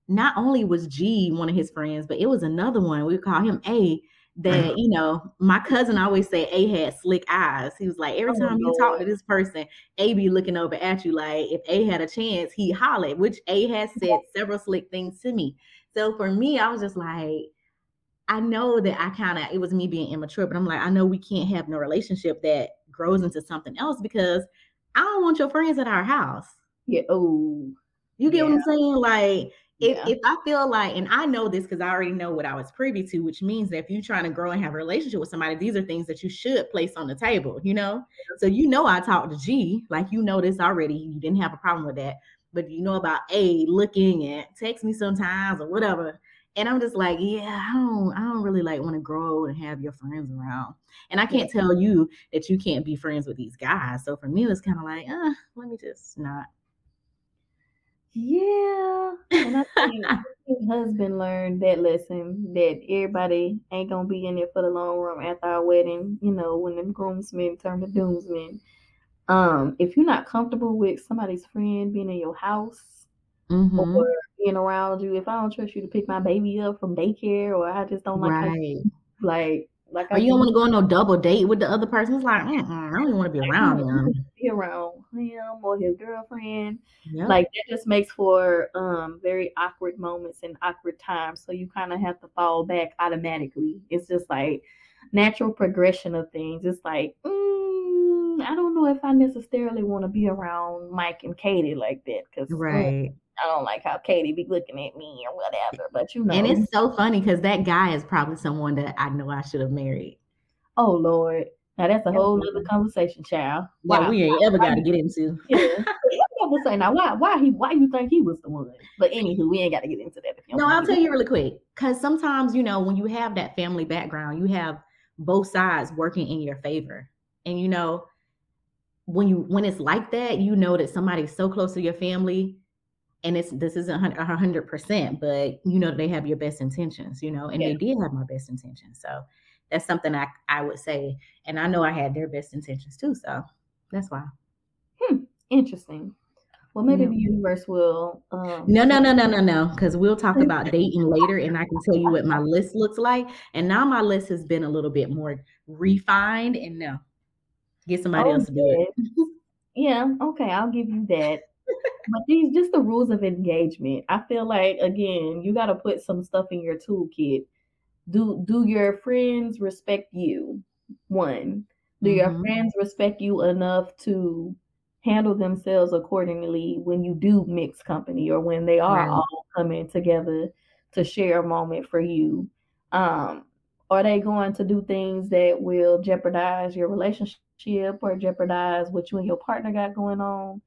[SPEAKER 2] not only was G one of his friends, but it was another one. We call him A that you know my cousin always say a had slick eyes. He was like every oh, time you talk to this person a be looking over at you like if a had a chance he hollered which a has said several slick things to me. So for me i was just like i know that i kind of it was me being immature but i'm like i know we can't have no relationship that grows into something else because i don't want your friends at our house.
[SPEAKER 3] Yeah oh
[SPEAKER 2] you get yeah. what i'm saying? Like if, yeah. if I feel like, and I know this because I already know what I was privy to, which means that if you're trying to grow and have a relationship with somebody, these are things that you should place on the table, you know? So you know I talked to G, like you know this already. You didn't have a problem with that. But you know about A looking and text me sometimes or whatever. And I'm just like, yeah, I don't, I don't really like want to grow and have your friends around. And I can't tell you that you can't be friends with these guys. So for me, it's kind of like, uh, let me just not
[SPEAKER 3] yeah. And I think husband learned that lesson that everybody ain't gonna be in there for the long run after our wedding, you know, when them groomsmen turn to doomsmen. Um, if you're not comfortable with somebody's friend being in your house mm-hmm. or being around you, if I don't trust you to pick my baby up from daycare or I just don't like
[SPEAKER 2] right.
[SPEAKER 3] like like,
[SPEAKER 2] or you don't want to go on no double date with the other person. It's like, I don't even want to be around him.
[SPEAKER 3] Be around him or his girlfriend. Yep. Like that just makes for um very awkward moments and awkward times. So you kind of have to fall back automatically. It's just like natural progression of things. It's like, mm, I don't know if I necessarily want to be around Mike and Katie like that because
[SPEAKER 2] right.
[SPEAKER 3] I don't like how Katie be looking at me or whatever. But you know,
[SPEAKER 2] and it's so funny because that guy is probably someone that I know I should have married.
[SPEAKER 3] Oh Lord, now that's a whole other conversation, child.
[SPEAKER 2] Yeah, we ain't ever got to get into.
[SPEAKER 3] Yeah, I'm say now why why he why you think he was the one? But anywho, we ain't got to get into that.
[SPEAKER 2] no, I'll tell you really quick because sometimes you know when you have that family background, you have both sides working in your favor, and you know when you when it's like that, you know that somebody's so close to your family and it's this isn't a hundred percent, but you know they have your best intentions, you know, and yeah. they did have my best intentions. So that's something I I would say, and I know I had their best intentions too. So that's why.
[SPEAKER 3] Hmm. Interesting. Well, maybe yeah. the universe will. Um,
[SPEAKER 2] no, no, no, no, no, no. Because we'll talk about dating later, and I can tell you what my list looks like. And now my list has been a little bit more refined. And no, get somebody oh, else to do it.
[SPEAKER 3] yeah. Okay, I'll give you that but these just the rules of engagement. I feel like again, you got to put some stuff in your toolkit do do your friends respect you? One, do your
[SPEAKER 2] Mhm.
[SPEAKER 3] friends respect you enough to handle themselves accordingly when you do mix company or when they are
[SPEAKER 2] Right.
[SPEAKER 3] all coming together to share a moment for you? Um, are they going to do things that will jeopardize your relationship or jeopardize what you and your partner got going on?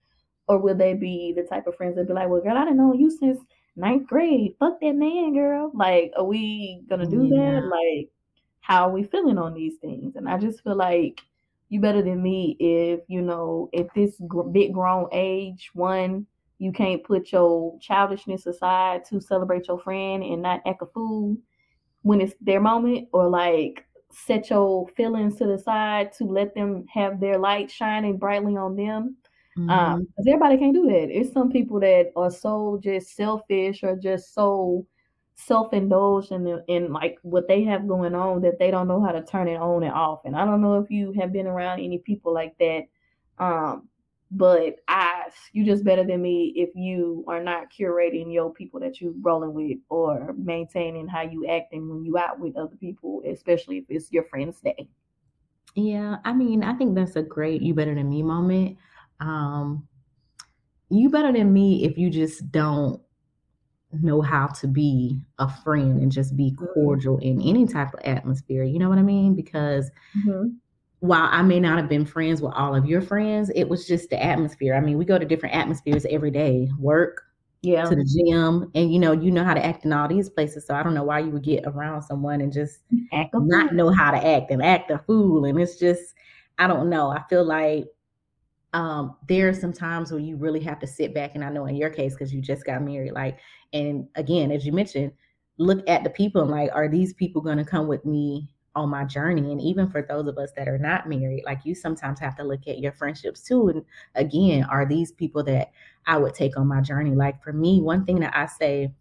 [SPEAKER 3] Or will they be the type of friends that be like, well, girl, I didn't know you since ninth grade. Fuck that man, girl. Like, are we gonna do
[SPEAKER 2] Yeah.
[SPEAKER 3] that? Like, how are we feeling on these things? And I just feel like you better than me if you know at this gr- big grown age, one, you can't put your childishness aside to celebrate your friend and not act a fool when it's their moment, or like set your feelings to the side to let them have their light shining brightly on them. Um,
[SPEAKER 2] Mhm.
[SPEAKER 3] because everybody can't do that. It's some people that are so just selfish or just so self-indulged in in like what they have going on that they don't know how to turn it on and off. And I don't know if you have been around any people like that. Um, but I you just better than me if you are not curating your people that you rolling with or maintaining how you acting when you out with other people, especially if it's your friend's day.
[SPEAKER 2] Yeah, I mean, I think that's a great you better than me moment. Um, you better than me if you just don't know how to be a friend and just be
[SPEAKER 3] Mhm.
[SPEAKER 2] cordial in any type of atmosphere. You know what I mean? Because
[SPEAKER 3] Mm-hmm.
[SPEAKER 2] while I may not have been friends with all of your friends, it was just the atmosphere. I mean, we go to different atmospheres every day, work
[SPEAKER 3] Yeah.
[SPEAKER 2] to the gym, and you know, you know how to act in all these places. So I don't know why you would get around someone and just
[SPEAKER 3] Act
[SPEAKER 2] not know how to act and act a fool. And it's just, I don't know. I feel like um there are some times where you really have to sit back and I know in your case because you just got married like and again as you mentioned look at the people and like are these people going to come with me on my journey? And even for those of us that are not married like you sometimes have to look at your friendships too and again are these people that I would take on my journey? Like for me one thing that I say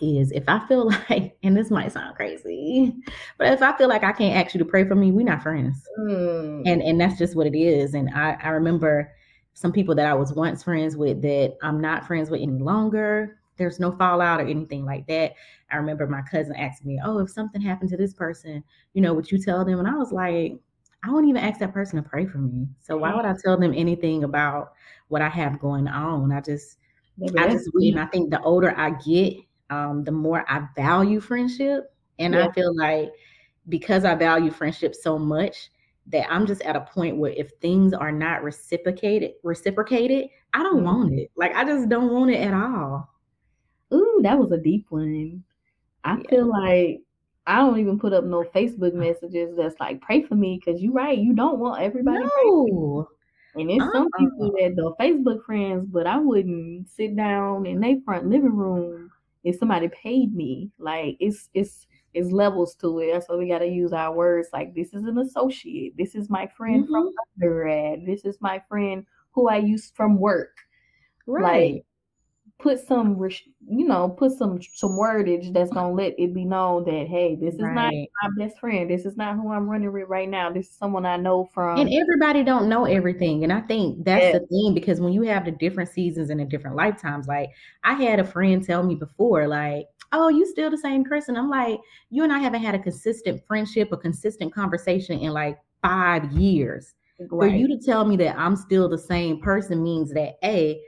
[SPEAKER 2] is if I feel like and this might sound crazy but if I feel like I can't ask you to pray for me we're not friends.
[SPEAKER 3] Mm.
[SPEAKER 2] and and that's just what it is. And i i remember some people that i was once friends with that i'm not friends with any longer. There's no fallout or anything like that. I remember my cousin asked me oh if something happened to this person you know would you tell them? And i was like i won't even ask that person to pray for me. So why would i tell them anything about what i have going on? I just
[SPEAKER 3] Baby,
[SPEAKER 2] I just and. I think the older I get, um, the more I value friendship. And
[SPEAKER 3] Yeah.
[SPEAKER 2] I feel like because I value friendship so much that I'm just at a point where if things are not reciprocated, reciprocated, I don't
[SPEAKER 3] Mhm.
[SPEAKER 2] want it. Like I just don't want it at all.
[SPEAKER 3] Ooh, that was a deep one. I
[SPEAKER 2] Yeah.
[SPEAKER 3] feel like I don't even put up no Facebook messages that's like pray for me because you're right. You don't want everybody pray for you.
[SPEAKER 2] No.
[SPEAKER 3] And it's some
[SPEAKER 2] Uh-uh.
[SPEAKER 3] people that the Facebook friends, but I wouldn't sit down in their front living room if somebody paid me. Like it's it's it's levels to it. That's why we gotta use our words like this is an associate. This is my friend from
[SPEAKER 2] Mhm.
[SPEAKER 3] undergrad. This is my friend who I used from work.
[SPEAKER 2] Right.
[SPEAKER 3] Like put some you know put some some wordage that's gonna let it be known that hey this is not my best friend this is not who i'm running with right now this is someone i know from
[SPEAKER 2] And everybody don't know everything. And I think that's the thing because when you have the different seasons and the different lifetimes, like I had a friend tell me before, like, oh, you still the same person. I'm like, you and I haven't had a consistent friendship, a consistent conversation in like five years. For you to tell me that I'm still the same person means that A,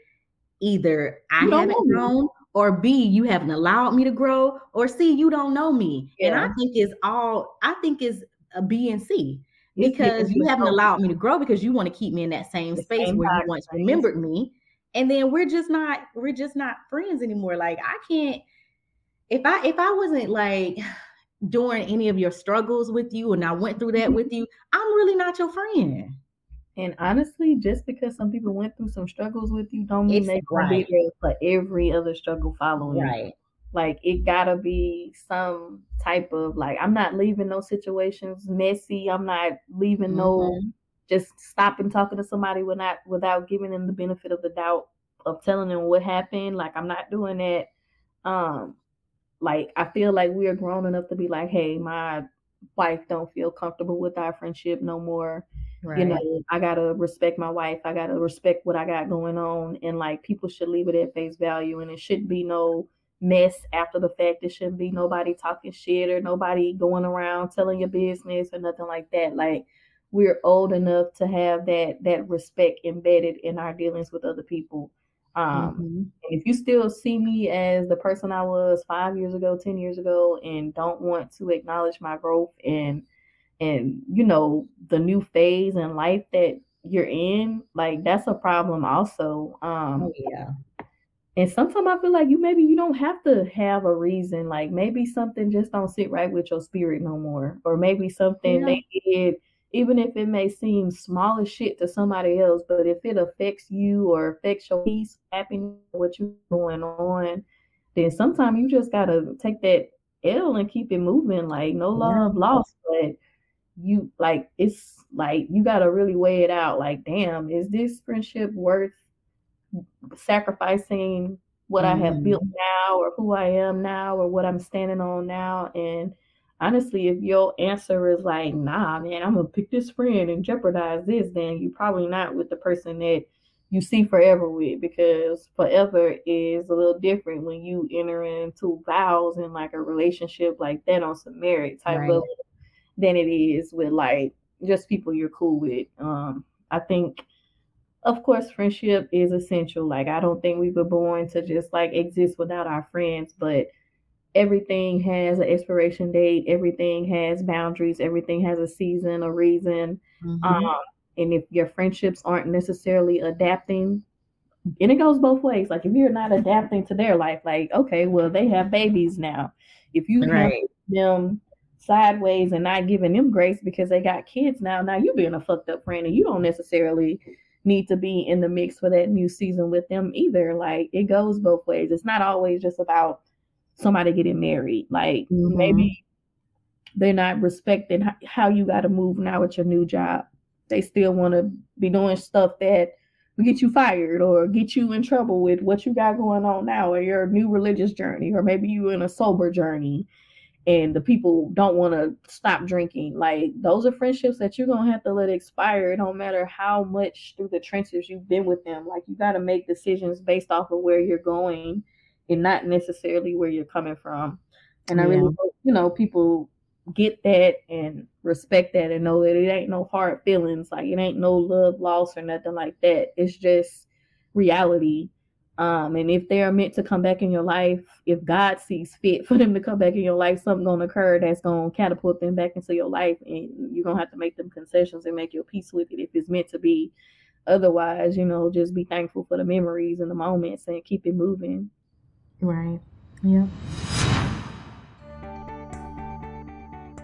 [SPEAKER 2] either I haven't grown, or B, you haven't allowed me to grow, or C, you don't know me. And I think it's all I think is a B and C because you haven't allowed me to grow because you want to keep me in that same space
[SPEAKER 3] same
[SPEAKER 2] where you once
[SPEAKER 3] space.
[SPEAKER 2] remembered me. And then we're just not we're just not friends anymore. Like I can't if I if I wasn't like during any of your struggles with you and I went through that with you, I'm really not your friend.
[SPEAKER 3] And honestly just because some people went through some struggles with you don't mean they're gonna be there for every other struggle following
[SPEAKER 2] Right.
[SPEAKER 3] like it gotta be some type of like i'm not leaving those situations messy. I'm not leaving no
[SPEAKER 2] Mhm.
[SPEAKER 3] just stopping talking to somebody without without giving them the benefit of the doubt of telling them what happened. Like i'm not doing that. Um like i feel like we are grown enough to be like hey my wife don't feel comfortable with our friendship no more you know i gotta respect my wife i gotta respect what i got going on and like people should leave it at face value and it shouldn't be no mess after the fact. It shouldn't be nobody talking shit or nobody going around telling your business or nothing like that. Like we're old enough to have that that respect embedded in our dealings with other people. Um, mm-hmm. If you still see me as the person I was five years ago, ten years ago, and don't want to acknowledge my growth and and you know the new phase in life that you're in, like that's a problem also. Um,
[SPEAKER 2] oh, yeah.
[SPEAKER 3] And sometimes I feel like you maybe you don't have to have a reason. Like maybe something just don't sit right with your spirit no more, or maybe something yeah. they did even if it may seem small as shit to somebody else, but if it affects you or affects your peace, happiness, what you're going on, then sometimes you just gotta take that L and keep it moving. Like no love yeah. lost, but you like it's like you gotta really weigh it out. Like, damn, is this friendship worth sacrificing what mm. I have built mm-hmm. now or who I am now or what I'm standing on now? And honestly, if your answer is like, nah, man, I'm gonna pick this friend and jeopardize this, then you're probably not with the person that you see forever with because forever is a little different when you enter into vows in like a relationship like that on some merit type right. level than it is with like just people you're cool with. Um, I think of course friendship is essential. Like I don't think we were born to just like exist without our friends, but everything has an expiration date, everything has boundaries, everything has a season, a reason. Mm-hmm. Um, and if your friendships aren't necessarily adapting, and it goes both ways. Like if you're not adapting to their life, like okay, well they have babies now. If you right. have them sideways and not giving them grace because they got kids now, now you being a fucked up friend, and you don't necessarily need to be in the mix for that new season with them either. Like it goes both ways. It's not always just about somebody getting married. Like mm-hmm. maybe they're not respecting how you got to move now at your new job. They still want to be doing stuff that will get you fired or get you in trouble with what you got going on now or your new religious journey or maybe you in a sober journey and the people don't want to stop drinking like those are friendships that you're gonna have to let expire it don't matter how much through the trenches you've been with them like you got to make decisions based off of where you're going and not necessarily where you're coming from. And yeah. I really hope, you know, people get that and respect that and know that it ain't no hard feelings, like it ain't no love loss or nothing like that. It's just reality. Um, and if they are meant to come back in your life, if God sees fit for them to come back in your life, something gonna occur that's gonna catapult them back into your life, and you're gonna have to make them concessions and make your peace with it if it's meant to be. Otherwise, you know, just be thankful for the memories and the moments and keep it moving.
[SPEAKER 2] Right. Yeah.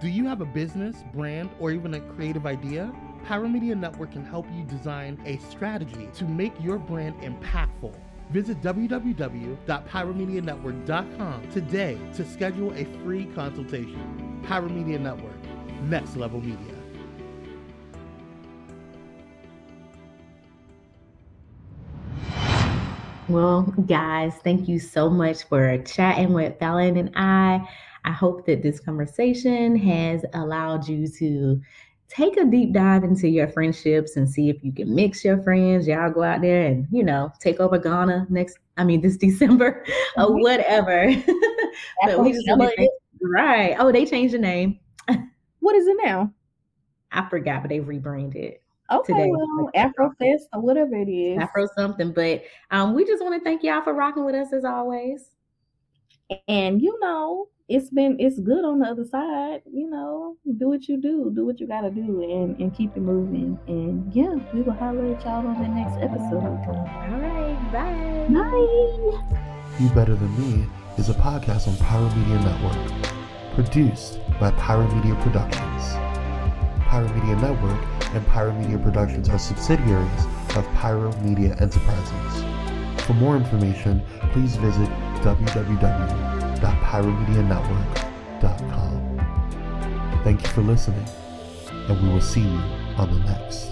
[SPEAKER 4] Do you have a business, brand, or even a creative idea? Pyro Media Network can help you design a strategy to make your brand impactful. Visit www.pyromedianetwork.com today to schedule a free consultation. Pyro Media Network, next level media.
[SPEAKER 2] Well, guys, thank you so much for chatting with Fallon and I. I hope that this conversation has allowed you to take a deep dive into your friendships and see if you can mix your friends. Y'all go out there and, you know, take over Ghana next, I mean, this December or mm-hmm. whatever. but we just right. Oh, they changed the name.
[SPEAKER 3] what is it now?
[SPEAKER 2] I forgot, but they rebranded.
[SPEAKER 3] Okay, today. well, Afrofest or whatever it is.
[SPEAKER 2] Afro something. But um, we just want to thank y'all for rocking with us as always.
[SPEAKER 3] And you know, it's been it's good on the other side. You know, do what you do, do what you gotta do, and and keep it moving. And yeah, we will holler at y'all on the next episode.
[SPEAKER 2] All right, bye.
[SPEAKER 3] Bye.
[SPEAKER 4] You Better Than Me is a podcast on Pyro Media Network, produced by Pyro Media Productions. Pyro Media Network and Pyro Media Productions are subsidiaries of Pyro Media Enterprises. For more information, please visit www.pyromedianetwork.com. Thank you for listening, and we will see you on the next.